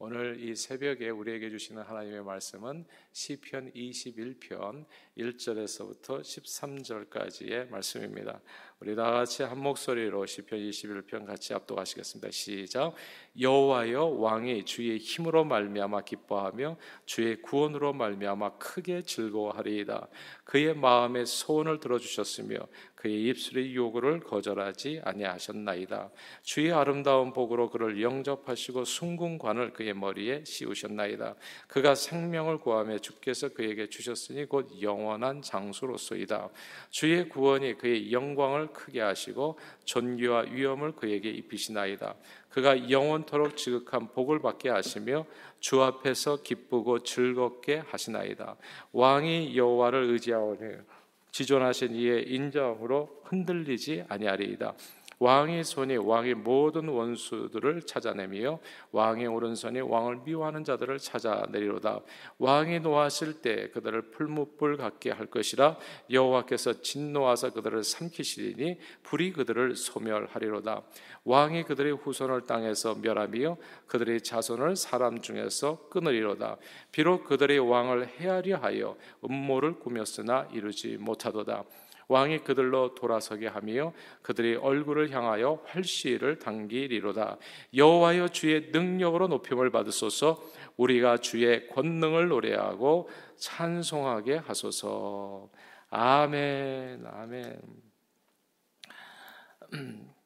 오늘 이 새벽에 우리에게 주시는 하나님의 말씀은 시편 21편 1절에서부터 13절까지의 말씀입니다. 우리 다 같이 한 목소리로 시편 21편 같이 압도하시겠습니다. 시작. 여호와여 왕이 주의 힘으로 말미암아 기뻐하며 주의 구원으로 말미암아 크게 즐거워하리이다. 그의 마음의 소원을 들어 주셨으며 그의 입술의 요구를 거절하지 아니하셨나이다. 주의 아름다운 복으로 그를 영접하시고 숭궁관을 그의 머리에 씌우셨나이다. 그가 생명을 구하며 주께서 그에게 주셨으니 곧 영원한 장수로소이다. 주의 구원이 그의 영광을 크게 하시고 존귀와 위엄을 그에게 입히시나이다. 그가 영원토록 지극한 복을 받게 하시며 주 앞에서 기쁘고 즐겁게 하시나이다. 왕이 여호와를 의지하오니 지존하신 이의 인정으로 흔들리지 아니하리이다. 왕의 손이 왕의 모든 원수들을 찾아내며 왕의 오른손이 왕을 미워하는 자들을 찾아내리로다. 왕이 노하실 때 그들을 풀무불 같게 할 것이라 여호와께서 진노하사 그들을 삼키시리니 불이 그들을 소멸하리로다. 왕이 그들의 후손을 땅에서 멸하며 그들의 자손을 사람 중에서 끊으리로다. 비록 그들의 왕을 헤아려 하여 음모를 꾸몄으나 이루지 못하도다. 왕이 그들로 돌아서게 하며 그들의 얼굴을 향하여 활시를 당기리로다. 여호와여 주의 능력으로 높임을 받으소서. 우리가 주의 권능을 노래하고 찬송하게 하소서. 아멘. 아멘.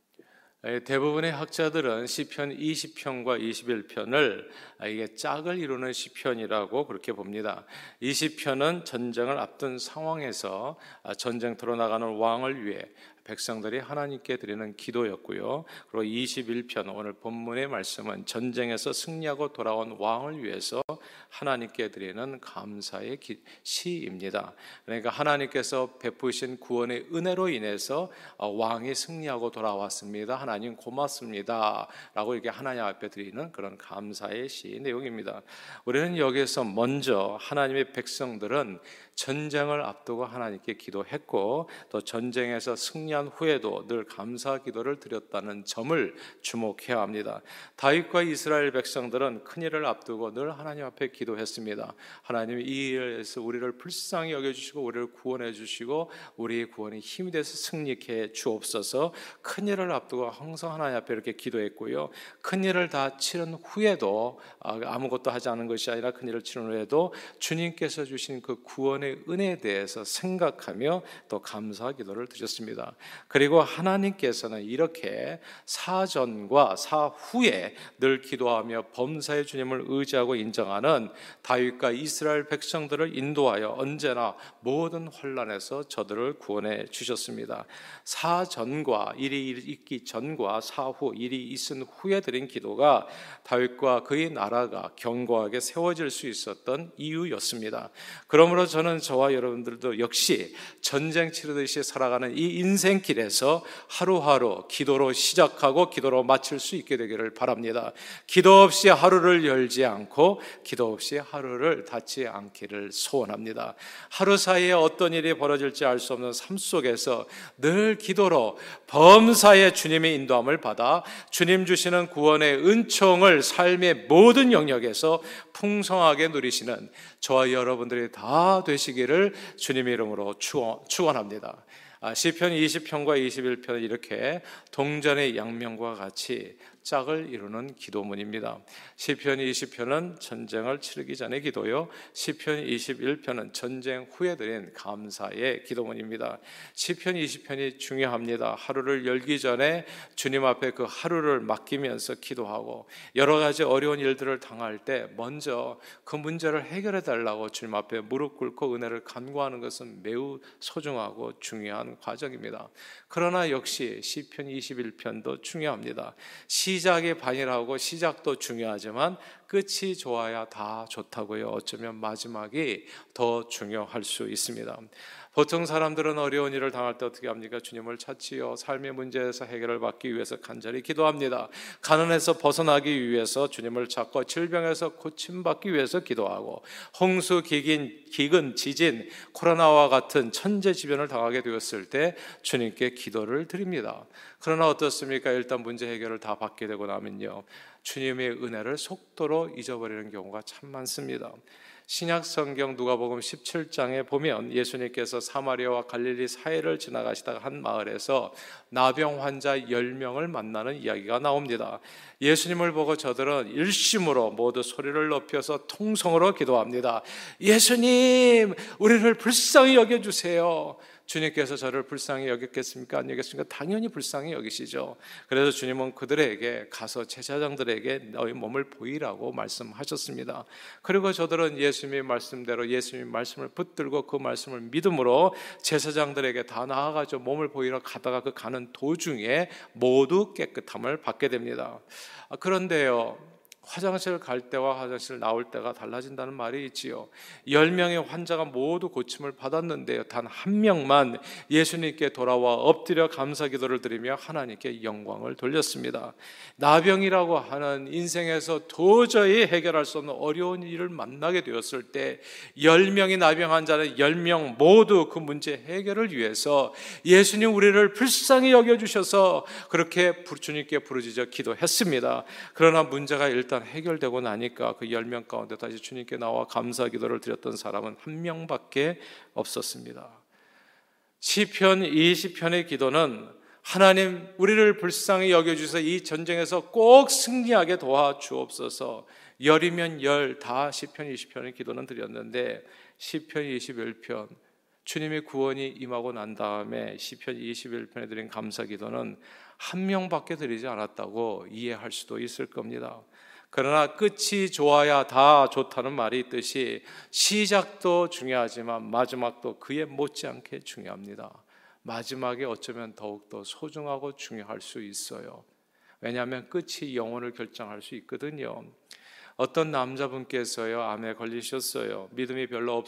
대부분의 학자들은 시편 20편과 21편을 이게 짝을 이루는 시편이라고 그렇게 봅니다. 20편은 전쟁을 앞둔 상황에서 전쟁터로 나가는 왕을 위해 백성들이 하나님께 드리는 기도였고요. 그리고 21편 오늘 본문의 말씀은 전쟁에서 승리하고 돌아온 왕을 위해서 하나님께 드리는 감사의 시입니다. 그러니까 하나님께서 베푸신 구원의 은혜로 인해서 어, 왕이 승리하고 돌아왔습니다. 하나님 고맙습니다. 라고 이렇게 하나님 앞에 드리는 그런 감사의 시 내용입니다. 우리는 여기서 먼저 하나님의 백성들은 전쟁을 앞두고 하나님께 기도했고 또 전쟁에서 승리한 후에도 늘 감사 기도를 드렸다는 점을 주목해야 합니다. 다윗과 이스라엘 백성들은 큰 일을 앞두고 늘 하나님 앞에 기도했습니다. 하나님 이 일에서 우리를 불쌍히 여겨 주시고 우리를 구원해 주시고 우리의 구원이 힘이 돼서 승리케 주옵소서. 큰 일을 앞두고 항상 하나님 앞에 이렇게 기도했고요. 큰 일을 다 치른 후에도 아, 아무것도 하지 않은 것이 아니라 큰 일을 치른 후에도 주님께서 주신 그 구원 구원의 은혜에 대해서 생각하며 또 감사 기도를 드렸습니다. 그리고 하나님께서는 이렇게 사전과 사후에 늘 기도하며 범사의 주님을 의지하고 인정하는 다윗과 이스라엘 백성들을 인도하여 언제나 모든 혼란에서 저들을 구원해 주셨습니다. 사전과 일이 있기 전과 사후 일이 있은 후에 드린 기도가 다윗과 그의 나라가 견고하게 세워질 수 있었던 이유였습니다. 그러므로 저는 저는 저와 여러분들도 역시 전쟁 치르듯이 살아가는 이 인생길에서 하루하루 기도로 시작하고 기도로 마칠 수 있게 되기를 바랍니다. 기도 없이 하루를 열지 않고 기도 없이 하루를 닫지 않기를 소원합니다. 하루 사이에 어떤 일이 벌어질지 알 수 없는 삶 속에서 늘 기도로 범사의 주님의 인도함을 받아 주님 주시는 구원의 은총을 삶의 모든 영역에서 풍성하게 누리시는 저와 여러분들이 다 되시 기를 주님의 이름으로 축원합니다. 아, 시편 20편과 21편은 이렇게 동전의 양면과 같이 짝을 이루는 기도문입니다. 시편 20편은 전쟁을 치르기 전의 기도요. 시편 21편은 전쟁 후에 드린 감사의 기도문입니다. 시편 20편이 중요합니다. 하루를 열기 전에 주님 앞에 그 하루를 맡기면서 기도하고 여러 가지 어려운 일들을 당할 때 먼저 그 문제를 해결해 달라고 주님 앞에 무릎 꿇고 은혜를 간구하는 것은 매우 소중하고 중요한 과정입니다. 그러나 역시 시편 21편도 중요합니다. 시 작이 반이라고 시작도 중요하지만 끝이 좋아야 다 좋다고요. 어쩌면 마지막이 더 중요할 수 있습니다. 보통 사람들은 어려운 일을 당할 때 어떻게 합니까? 주님을 찾지요. 삶의 문제에서 해결을 받기 위해서 간절히 기도합니다. 가난에서 벗어나기 위해서 주님을 찾고 질병에서 고침받기 위해서 기도하고 홍수, 기긴, 기근, 지진, 코로나와 같은 천재지변을 당하게 되었을 때 주님께 기도를 드립니다. 그러나 어떻습니까? 일단 문제 해결을 다 받게 되고 나면요. 주님의 은혜를 속도로 잊어버리는 경우가 참 많습니다. 신약 성경 누가복음 17장에 보면 예수님께서 사마리아와 갈릴리 사이를 지나가시다가 한 마을에서 나병 환자 10명을 만나는 이야기가 나옵니다. 예수님을 보고 저들은 일심으로 모두 소리를 높여서 통성으로 기도합니다. 예수님, 우리를 불쌍히 여겨 주세요. 주님께서 저를 불쌍히 여겼겠습니까? 안 여겼습니까? 당연히 불쌍히 여기시죠. 그래서 주님은 그들에게 가서 제사장들에게 너희 몸을 보이라고 말씀하셨습니다. 그리고 저들은 예수님의 말씀대로 예수님의 말씀을 붙들고 그 말씀을 믿음으로 제사장들에게 다 나아가죠. 몸을 보이러 가다가 그 가는 도중에 모두 깨끗함을 받게 됩니다. 아, 그런데요. 화장실 갈 때와 화장실 나올 때가 달라진다는 말이 있지요. 10명의 환자가 모두 고침을 받았는데요. 단 한 명만 예수님께 돌아와 엎드려 감사 기도를 드리며 하나님께 영광을 돌렸습니다. 나병이라고 하는 인생에서 도저히 해결할 수 없는 어려운 일을 만나게 되었을 때 10명의 나병 환자는 10명 모두 그 문제 해결을 위해서 예수님 우리를 불쌍히 여겨 주셔서 그렇게 주님께 부르짖어 기도했습니다. 그러나 문제가 일단 일단 해결되고 나니까 그 10명 가운데 다시 주님께 나와 감사 기도를 드렸던 사람은 한 명밖에 없었습니다. 시편 20편의 기도는 하나님 우리를 불쌍히 여겨 주셔서 이 전쟁에서 꼭 승리하게 도와 주옵소서. 열이면 열 다 시편 20편의 기도는 드렸는데 시편 21편 주님의 구원이 임하고 난 다음에 시편 21편에 드린 감사 기도는 한 명밖에 드리지 않았다고 이해할 수도 있을 겁니다. 그러나 끝이 좋아야 다 좋다는 말이 있듯이 시작도 중요하지만 마지막도 그에 못지않게 중요합니다. 마지막에 어쩌면 더욱더 소중하고 중요할 수 있어요. 왜냐하면 끝이 영혼을 결정할 수 있거든요. 어떤 남자분께서요 암에 걸리셨어요. 믿음이 별로 없,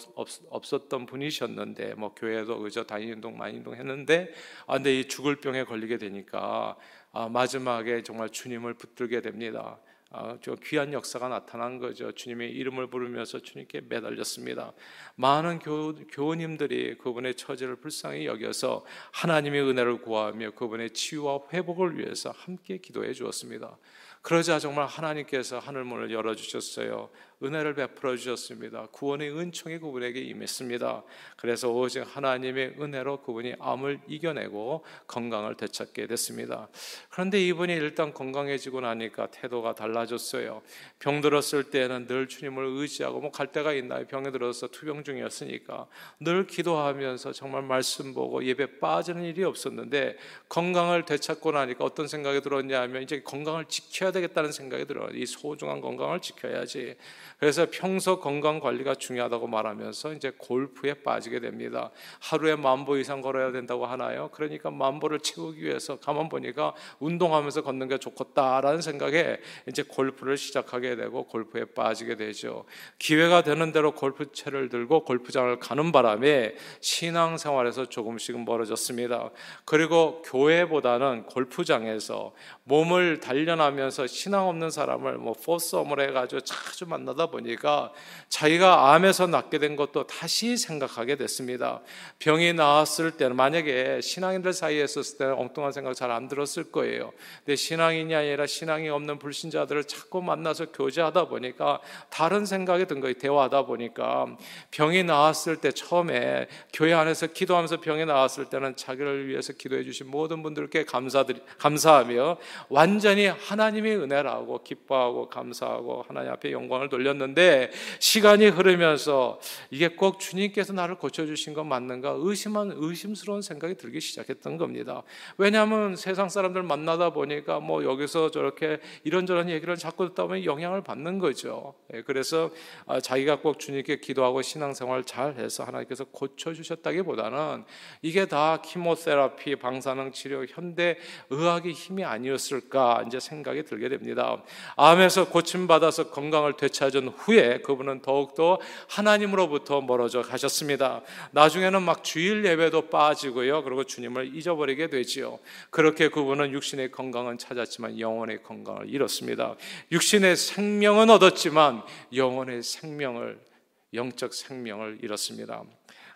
없 었던 분이셨는데 뭐 교회도 그저 다니는 많이 운동했는데 아 근데 이 죽을 병에 걸리게 되니까 아, 마지막에 정말 주님을 붙들게 됩니다. 아, 저 귀한 역사가 나타난 거죠. 주님의 이름을 부르면서 주님께 매달렸습니다. 많은 교, 교우님들이 그분의 처지를 불쌍히 여겨서 하나님의 은혜를 구하며 그분의 치유와 회복을 위해서 함께 기도해 주었습니다. 그러자 정말 하나님께서 하늘문을 열어주셨어요. 은혜를 베풀어 주셨습니다. 구원의 은총이 그분에게 임했습니다. 그래서 오직 하나님의 은혜로 그분이 암을 이겨내고 건강을 되찾게 됐습니다. 그런데 이분이 일단 건강해지고 나니까 태도가 달라졌어요. 병 들었을 때는 늘 주님을 의지하고 뭐갈 때가 있나요? 병에 들어서 투병 중이었으니까 늘 기도하면서 정말 말씀 보고 예배 빠지는 일이 없었는데 건강을 되찾고 나니까 어떤 생각이 들었냐면 이제 건강을 지켜야 되겠다는 생각이 들어요. 이 소중한 건강을 지켜야지. 그래서 평소 건강 관리가 중요하다고 말하면서 이제 골프에 빠지게 됩니다. 하루에 만보 이상 걸어야 된다고 하나요? 그러니까 만보를 채우기 위해서 가만 보니까 운동하면서 걷는 게 좋겠다라는 생각에 이제 골프를 시작하게 되고 골프에 빠지게 되죠. 기회가 되는 대로 골프채를 들고 골프장을 가는 바람에 신앙생활에서 조금씩 멀어졌습니다. 그리고 교회보다는 골프장에서 몸을 단련하면서 신앙 없는 사람을 뭐 포썸을 해가지고 자주 만나 다 보니까 자기가 암에서 낫게 된 것도 다시 생각하게 됐습니다. 병이 나았을 때는 만약에 신앙인들 사이에 있었을 때는 엉뚱한 생각 잘 안 들었을 거예요. 근데 신앙인이 아니라 신앙이 없는 불신자들을 자꾸 만나서 교제하다 보니까 다른 생각이 든 거예요. 대화하다 보니까 병이 나았을 때 처음에 교회 안에서 기도하면서 병이 나았을 때는 자기를 위해서 기도해 주신 모든 분들께 감사드리 감사하며 완전히 하나님의 은혜라고 기뻐하고 감사하고 하나님 앞에 영광을 돌 렸는데 시간이 흐르면서 이게 꼭 주님께서 나를 고쳐주신 건 맞는가 의심한 의심스러운 생각이 들기 시작했던 겁니다. 왜냐하면 세상 사람들 만나다 보니까 뭐 여기서 저렇게 이런저런 얘기를 자꾸 듣다 보면 영향을 받는 거죠. 예, 그래서 아, 자기가 꼭 주님께 기도하고 신앙생활 잘 해서 하나님께서 고쳐주셨다기보다는 이게 다 키모테라피, 방사능 치료, 현대 의학의 힘이 아니었을까 이제 생각이 들게 됩니다. 암에서 고침받아서 건강을 되찾은 후에 그분은 더욱더 하나님으로부터 멀어져 가셨습니다. 나중에는 막 주일 예배도 빠지고요. 그리고 주님을 잊어버리게 되지요. 그렇게 그분은 육신의 건강은 찾았지만 영혼의 건강을 잃었습니다. 육신의 생명은 얻었지만 영혼의 생명을 영적 생명을 잃었습니다.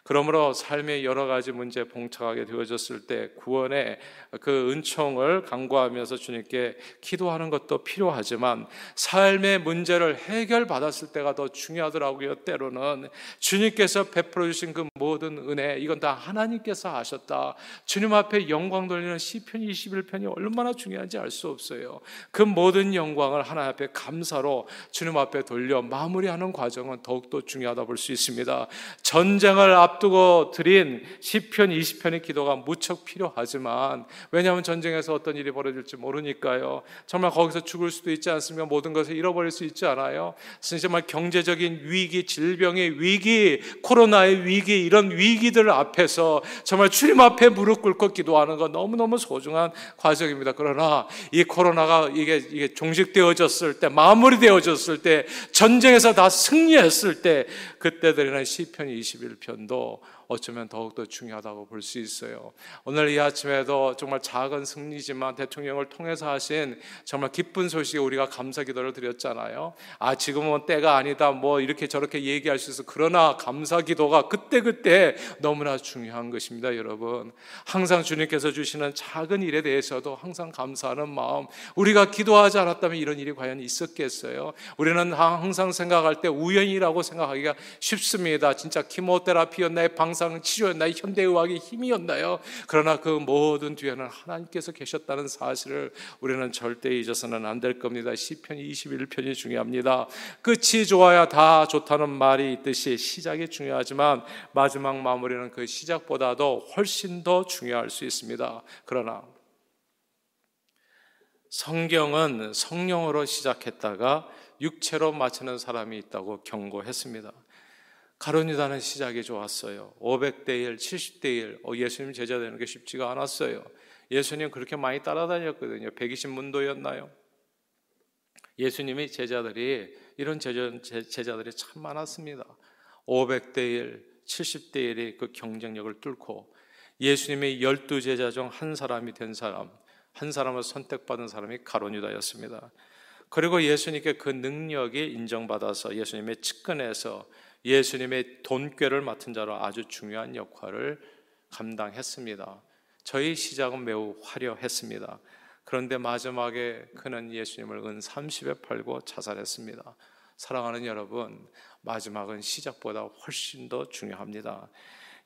그러므로 삶의 여러 가지 문제에 봉착하게 되어졌을 때 구원의 그 은총을 간구하면서 주님께 기도하는 것도 필요하지만 삶의 문제를 해결받았을 때가 더 중요하더라고요. 때로는 주님께서 베풀어 주신 그 모든 은혜 이건 다 하나님께서 하셨다. 주님 앞에 영광 돌리는 시편 21편이 얼마나 중요한지 알 수 없어요. 그 모든 영광을 하나님 앞에 감사로 주님 앞에 돌려 마무리하는 과정은 더욱더 중요하다 볼 수 있습니다. 전쟁을 앞 앞두고 드린 시편 20편의 기도가 무척 필요하지만 왜냐하면 전쟁에서 어떤 일이 벌어질지 모르니까요. 정말 거기서 죽을 수도 있지 않습니까? 모든 것을 잃어버릴 수 있지 않아요. 정말 경제적인 위기, 질병의 위기, 코로나의 위기 이런 위기들 앞에서 정말 주님 앞에 무릎 꿇고 기도하는 건 너무너무 소중한 과정입니다. 그러나 이 코로나가 이게, 이게 종식되어졌을 때 마무리되어졌을 때 전쟁에서 다 승리했을 때 그때 드리는 시편 21편도 것이요 어쩌면 더욱더 중요하다고 볼 수 있어요. 오늘 이 아침에도 정말 작은 승리지만 대통령을 통해서 하신 정말 기쁜 소식에 우리가 감사 기도를 드렸잖아요. 아, 지금은 때가 아니다. 뭐 이렇게 저렇게 얘기할 수 있어. 그러나 감사 기도가 그때그때 너무나 중요한 것입니다, 여러분. 항상 주님께서 주시는 작은 일에 대해서도 항상 감사하는 마음. 우리가 기도하지 않았다면 이런 일이 과연 있었겠어요? 우리는 항상 생각할 때 우연이라고 생각하기가 쉽습니다. 진짜 키모테라피였나요? 방 사능 치료였나요? 현대의학의 힘이었나요? 그러나 그 모든 뒤에는 하나님께서 계셨다는 사실을 우리는 절대 잊어서는 안 될 겁니다. 시편 21편이 중요합니다. 끝이 좋아야 다 좋다는 말이 있듯이 시작이 중요하지만 마지막 마무리는 그 시작보다도 훨씬 더 중요할 수 있습니다. 그러나 성경은 성령으로 시작했다가 육체로 마치는 사람이 있다고 경고했습니다. 가론유다는 시작이 좋았어요. 500대 1, 70대 1. 어, 예수님 제자 되는 게 쉽지가 않았어요. 예수님 그렇게 많이 따라다녔거든요. 120문도였나요? 예수님의 제자들이 이런 제자, 제자들이 참 많았습니다. 500대 1, 70대 1의 그 경쟁력을 뚫고 예수님의 열두 제자 중 한 사람이 된 사람, 한 사람을 선택받은 사람이 가론유다였습니다. 그리고 예수님께 그 능력이 인정받아서 예수님의 측근에서 예수님의 돈꾀를 맡은 자로 아주 중요한 역할을 감당했습니다. 저희 시작은 매우 화려했습니다. 그런데 마지막에 그는 예수님을 은 30에 팔고 자살했습니다. 사랑하는 여러분, 마지막은 시작보다 훨씬 더 중요합니다.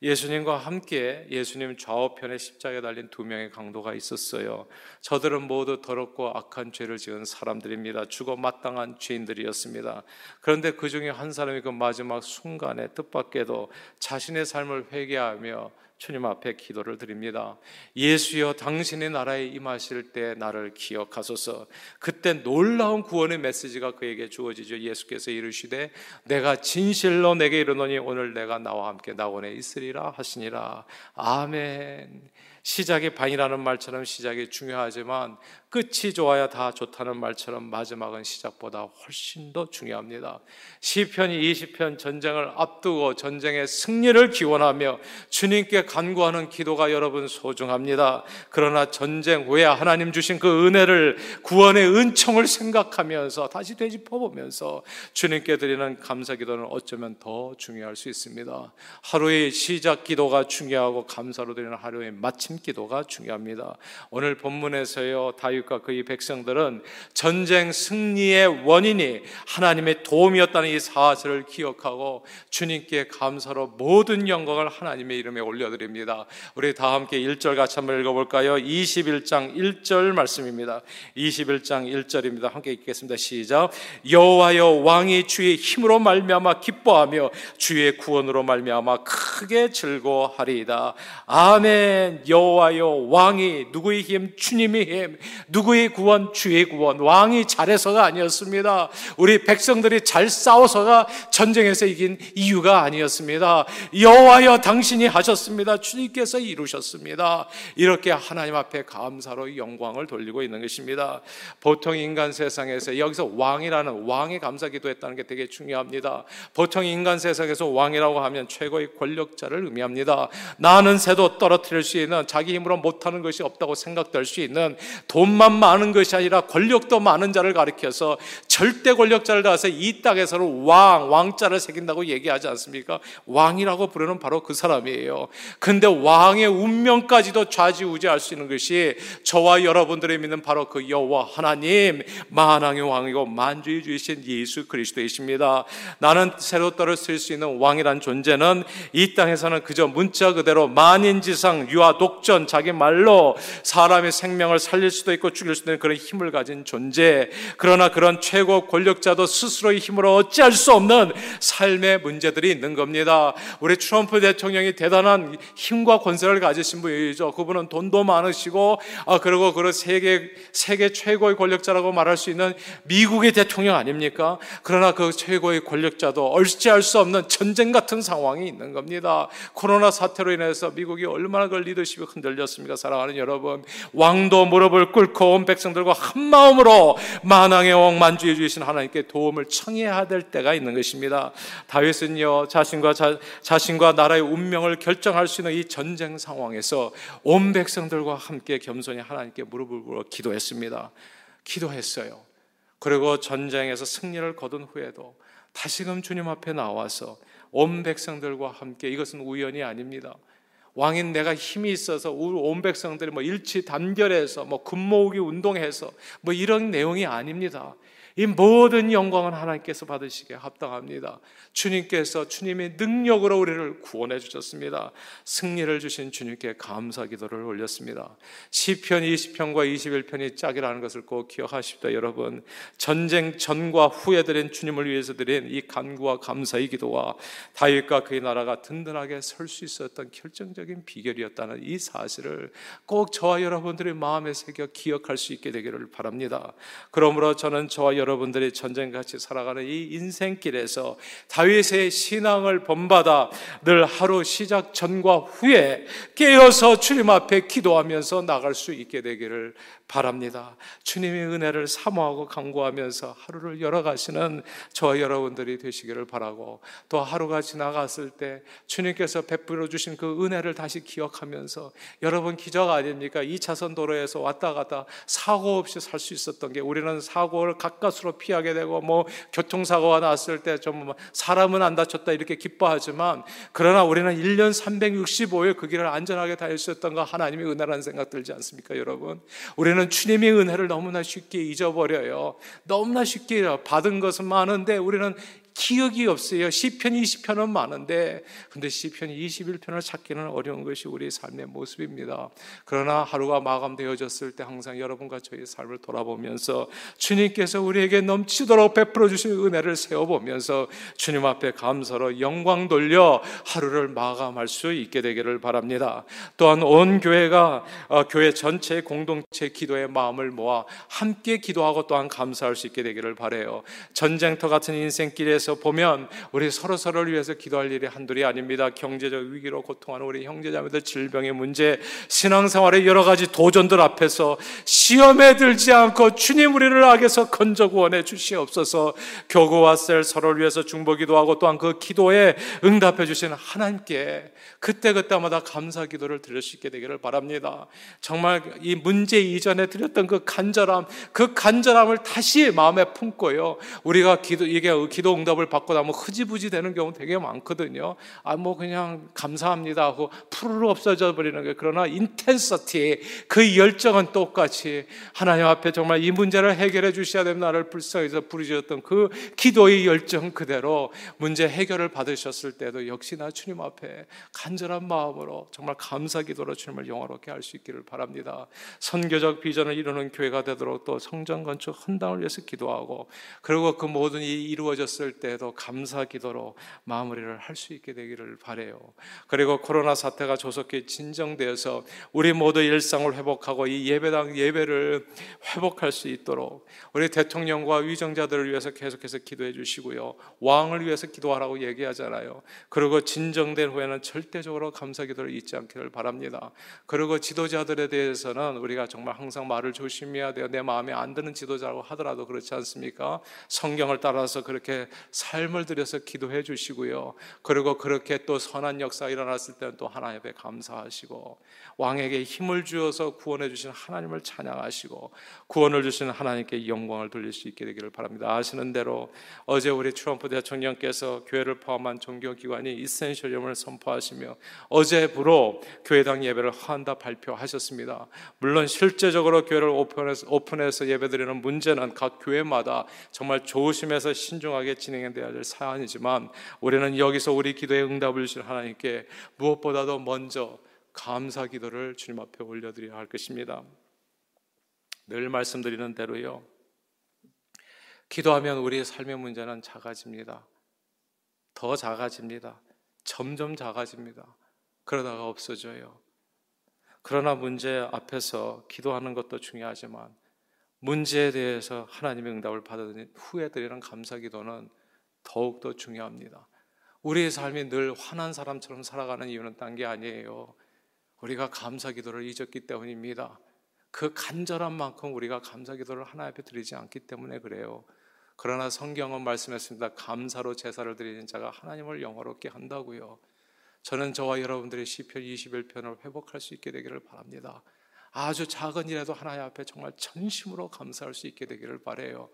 예수님과 함께 예수님 좌우편에 십자가에 달린 두 명의 강도가 있었어요. 저들은 모두 더럽고 악한 죄를 지은 사람들입니다. 죽어 마땅한 죄인들이었습니다. 그런데 그 중에 한 사람이 그 마지막 순간에 뜻밖에도 자신의 삶을 회개하며 주님 앞에 기도를 드립니다. 예수여 당신의 나라에 임하실 때 나를 기억하소서. 그때 놀라운 구원의 메시지가 그에게 주어지죠. 예수께서 이르시되 내가 진실로 내게 이르노니 오늘 내가 나와 함께 나원에 있으리라 하시니라. 아멘. 시작이 반이라는 말처럼 시작이 중요하지만 끝이 좋아야 다 좋다는 말처럼 마지막은 시작보다 훨씬 더 중요합니다. 시편 20편 전쟁을 앞두고 전쟁의 승리를 기원하며 주님께 간구하는 기도가 여러분 소중합니다. 그러나 전쟁 후에 하나님 주신 그 은혜를 구원의 은총을 생각하면서 다시 되짚어 보면서 주님께 드리는 감사 기도는 어쩌면 더 중요할 수 있습니다. 하루의 시작 기도가 중요하고 감사로 드리는 하루의 마침 기도가 중요합니다. 오늘 본문에서요 다윗 다윗과 그의 백성들은 전쟁 승리의 원인이 하나님의 도움이었다는 이 사실을 기억하고 주님께 감사로 모든 영광을 하나님의 이름에 올려드립니다. 우리 다 함께 1절 같이 한번 읽어볼까요? 21장 1절 말씀입니다. 21장 1절입니다. 함께 읽겠습니다. 시작. 여호와여 왕이 주의 힘으로 말미암아 기뻐하며 주의 구원으로 말미암아 크게 즐거워하리이다. 아멘. 여호와 여호와여 왕이 누구의 힘 주님의 힘 누구의 구원 주의 구원 왕이 잘해서가 아니었습니다. 우리 백성들이 잘 싸워서가 전쟁에서 이긴 이유가 아니었습니다. 여호와여 당신이 하셨습니다. 주님께서 이루셨습니다. 이렇게 하나님 앞에 감사로 영광을 돌리고 있는 것입니다. 보통 인간 세상에서 여기서 왕이라는 왕의 감사 기도했다는 게 되게 중요합니다. 보통 인간 세상에서 왕이라고 하면 최고의 권력자를 의미합니다. 나는 새도 떨어뜨릴 수 있는 자기 힘으로 못하는 것이 없다고 생각될 수 있는 돈만 많은 것이 아니라 권력도 많은 자를 가리켜서 절대 권력자를 나서 이 땅에서는 왕, 왕자를 새긴다고 얘기하지 않습니까? 왕이라고 부르는 바로 그 사람이에요. 근데 왕의 운명까지도 좌지우지할 수 있는 것이 저와 여러분들이 믿는 바로 그 여호와 하나님, 만왕의 왕이고 만주의 주이신 예수 그리스도이십니다. 나는 새로 떨어뜨릴 수 있는 왕이란 존재는 이 땅에서는 그저 문자 그대로 만인지상 유아 독전 자기 말로 사람의 생명을 살릴 수도 있고 죽일 수도 있는 그런 힘을 가진 존재. 그러나 그런 최고 권력자도 스스로의 힘으로 어찌할 수 없는 삶의 문제들이 있는 겁니다. 우리 트럼프 대통령이 대단한 힘과 권세를 가지신 분이죠. 그분은 돈도 많으시고 아 그리고 그 세계 세계 최고의 권력자라고 말할 수 있는 미국의 대통령 아닙니까? 그러나 그 최고의 권력자도 얼지할 수 없는 전쟁 같은 상황이 있는 겁니다. 코로나 사태로 인해서 미국이 얼마나 그 리더십이 흔들렸습니까? 사랑하는 여러분, 왕도 무릎을 꿇고 온 백성들과 한 마음으로 만왕의 왕 만주해 주신 하나님께 도움을 청해야 될 때가 있는 것입니다. 다윗은요 자신과 자, 자신과 나라의 운명을 결정할 수 있는 이 전쟁 상황에서 온 백성들과 함께 겸손히 하나님께 무릎을 꿇어 기도했습니다. 기도했어요. 그리고 전쟁에서 승리를 거둔 후에도 다시금 주님 앞에 나와서 온 백성들과 함께 이것은 우연이 아닙니다. 왕인 내가 힘이 있어서 우리 온 백성들이 뭐 일치 단결해서 뭐 금모으기 운동해서 뭐 이런 내용이 아닙니다. 이 모든 영광은 하나님께서 받으시기에 합당합니다. 주님께서 주님의 능력으로 우리를 구원해 주셨습니다. 승리를 주신 주님께 감사 기도를 올렸습니다. 시편 20편과 21편이 짝이라는 것을 꼭 기억하십시오, 여러분. 전쟁 전과 후에 드린 주님을 위해서 드린 이 간구와 감사의 기도와 다윗과 그의 나라가 든든하게 설 수 있었던 결정적인 비결이었다는 이 사실을 꼭 저와 여러분들의 마음에 새겨 기억할 수 있게 되기를 바랍니다. 그러므로 저는 저와 여러분들이 전쟁 같이 살아가는 이 인생길에서 다윗의 신앙을 본받아 늘 하루 시작 전과 후에 깨어서 주님 앞에 기도하면서 나갈 수 있게 되기를 바랍니다. 주님의 은혜를 사모하고 간구하면서 하루를 열어가시는 저와 여러분들이 되시기를 바라고 또 하루가 지나갔을 때 주님께서 베풀어 주신 그 은혜를 다시 기억하면서 여러분 기적 아닙니까? 2차선 도로에서 왔다 갔다 사고 없이 살 수 있었던 게 우리는 사고를 가까스 로 피하게 되고 뭐 교통사고가 났을 때 좀 사람은 안 다쳤다 이렇게 기뻐하지만 그러나 우리는 1년 365일 그 길을 안전하게 있었던 거 하나님의 은혜라는 생각 들지 않습니까, 여러분? 우리는 주님의 은혜를 너무나 쉽게 잊어버려요. 너무나 쉽게 받은 것은 많은데 우리는 기억이 없어요. 시편 20편은 많은데 근데 시편 21편을 찾기는 어려운 것이 우리의 삶의 모습입니다. 그러나 하루가 마감되어졌을 때 항상 여러분과 저희 삶을 돌아보면서 주님께서 우리에게 넘치도록 베풀어 주신 은혜를 세워 보면서 주님 앞에 감사로 영광 돌려 하루를 마감할 수 있게 되기를 바랍니다. 또한 온 교회가 어, 교회 전체 공동체 기도의 마음을 모아 함께 기도하고 또한 감사할 수 있게 되기를 바래요. 전쟁터 같은 인생길에 위해서 보면 우리 서로 서로를 위해서 기도할 일이 한둘이 아닙니다. 경제적 위기로 고통하는 우리 형제자매들 질병의 문제, 신앙생활의 여러 가지 도전들 앞에서 시험에 들지 않고 주님 우리를 악에서 건져 구원해 주시옵소서. 교구와 셀 서로를 위해서 중보기도 하고 또한 그 기도에 응답해 주시는 하나님께 그때 그때마다 감사 기도를 드릴 수 있게 되기를 바랍니다. 정말 이 문제 이전에 드렸던 그 간절함, 그 간절함을 다시 마음에 품고요. 우리가 기도 이게 기도 응답 응답을 받고 나면 흐지부지 되는 경우 되게 많거든요. 아, 뭐 그냥 감사합니다 하고 푸르르 없어져 버리는 게 그러나 인텐서티 그 열정은 똑같이 하나님 앞에 정말 이 문제를 해결해 주셔야 되는 나를 불쌍해서 부르셨던 그 기도의 열정 그대로 문제 해결을 받으셨을 때도 역시나 주님 앞에 간절한 마음으로 정말 감사 기도로 주님을 영화롭게 할 수 있기를 바랍니다. 선교적 비전을 이루는 교회가 되도록 또 성전 건축 헌당을 위해서 기도하고 그리고 그 모든 일이 이루어졌을 때에도 감사 기도로 마무리를 할 수 있게 되기를 바래요. 그리고 코로나 사태가 조속히 진정되어서 우리 모두 일상을 회복하고 이 예배당 예배를 회복할 수 있도록 우리 대통령과 위정자들을 위해서 계속해서 기도해 주시고요. 왕을 위해서 기도하라고 얘기하잖아요. 그리고 진정된 후에는 절대적으로 감사 기도를 잊지 않기를 바랍니다. 그리고 지도자들에 대해서는 우리가 정말 항상 말을 조심해야 돼요. 내 마음에 안 드는 지도자라고 하더라도 그렇지 않습니까? 성경을 따라서 그렇게 삶을 들여서 기도해 주시고요. 그리고 그렇게 또 선한 역사가 일어났을 때는 또 하나님 앞에 감사하시고 왕에게 힘을 주어서 구원해 주신 하나님을 찬양하시고 구원을 주신 하나님께 영광을 돌릴 수 있게 되기를 바랍니다. 아시는 대로 어제 우리 트럼프 대통령께서 교회를 포함한 종교기관이 이센셜임을 선포하시며 어제부로 교회당 예배를 한다 발표하셨습니다. 물론 실제적으로 교회를 오픈해서, 오픈해서 예배드리는 문제는 각 교회마다 정말 조심해서 신중하게 진행 해야 될 사안이지만 우리는 여기서 우리 기도의 응답을 주신 하나님께 무엇보다도 먼저 감사 기도를 주님 앞에 올려드려야 할 것입니다. 늘 말씀드리는 대로요. 기도하면 우리의 삶의 문제는 작아집니다. 더 작아집니다. 점점 작아집니다. 그러다가 없어져요. 그러나 문제 앞에서 기도하는 것도 중요하지만 문제에 대해서 하나님의 응답을 받은 후에 드리는 감사 기도는 더욱더 중요합니다. 우리의 삶이 늘 화난 사람처럼 살아가는 이유는 딴 게 아니에요. 우리가 감사 기도를 잊었기 때문입니다. 그 간절한 만큼 우리가 감사 기도를 하나 앞에 드리지 않기 때문에 그래요. 그러나 성경은 말씀했습니다. 감사로 제사를 드리는 자가 하나님을 영화롭게 한다고요. 저는 저와 여러분들의 시편 21편을 회복할 수 있게 되기를 바랍니다. 아주 작은 일에도 하나님 앞에 정말 전심으로 감사할 수 있게 되기를 바래요.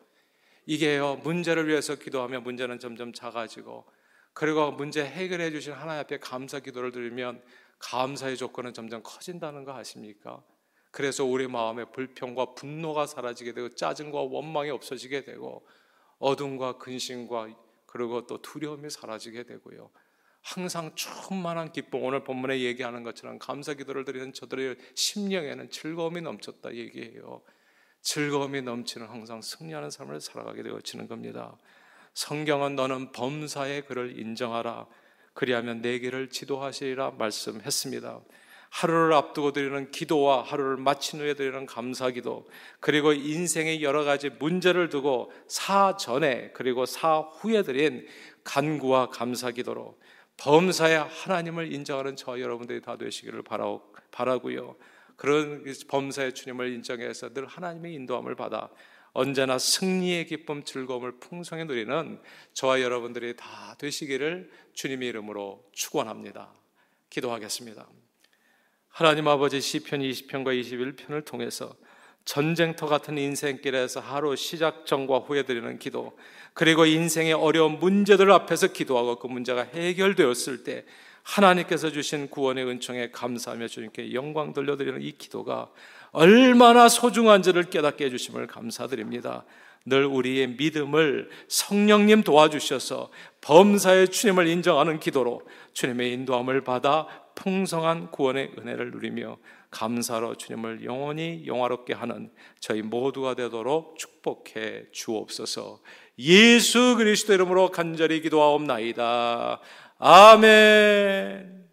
이게요 문제를 위해서 기도하면 문제는 점점 작아지고 그리고 문제 해결해 주신 하나님 앞에 감사 기도를 드리면 감사의 조건은 점점 커진다는 거 아십니까? 그래서 우리 마음에 불평과 분노가 사라지게 되고 짜증과 원망이 없어지게 되고 어둠과 근심과 그리고 또 두려움이 사라지게 되고요. 항상 충만한 기쁨 오늘 본문에 얘기하는 것처럼 감사 기도를 드리는 저들의 심령에는 즐거움이 넘쳤다 얘기해요. 즐거움이 넘치는 항상 승리하는 삶을 살아가게 되어지는 겁니다. 성경은 너는 범사의 그를 인정하라. 그리하면 내 길을 지도하시리라 말씀했습니다. 하루를 앞두고 드리는 기도와 하루를 마친 후에 드리는 감사 기도 그리고 인생의 여러 가지 문제를 두고 사전에 그리고 사후에 드린 간구와 감사 기도로 범사의 하나님을 인정하는 저 여러분들이 다 되시기를 바라고요. 그런 범사의 주님을 인정해서 늘 하나님의 인도함을 받아 언제나 승리의 기쁨, 즐거움을 풍성히 누리는 저와 여러분들이 다 되시기를 주님의 이름으로 축원합니다. 기도하겠습니다. 하나님 아버지 시편 20편과 21편을 통해서 전쟁터 같은 인생길에서 하루 시작 전과 후에 드리는 기도, 그리고 인생의 어려운 문제들 앞에서 기도하고 그 문제가 해결되었을 때 하나님께서 주신 구원의 은총에 감사하며 주님께 영광 돌려드리는 이 기도가 얼마나 소중한지를 깨닫게 해주심을 감사드립니다. 늘 우리의 믿음을 성령님 도와주셔서 범사의 주님을 인정하는 기도로 주님의 인도함을 받아 풍성한 구원의 은혜를 누리며 감사로 주님을 영원히 영화롭게 하는 저희 모두가 되도록 축복해 주옵소서. 예수 그리스도 이름으로 간절히 기도하옵나이다. 아멘.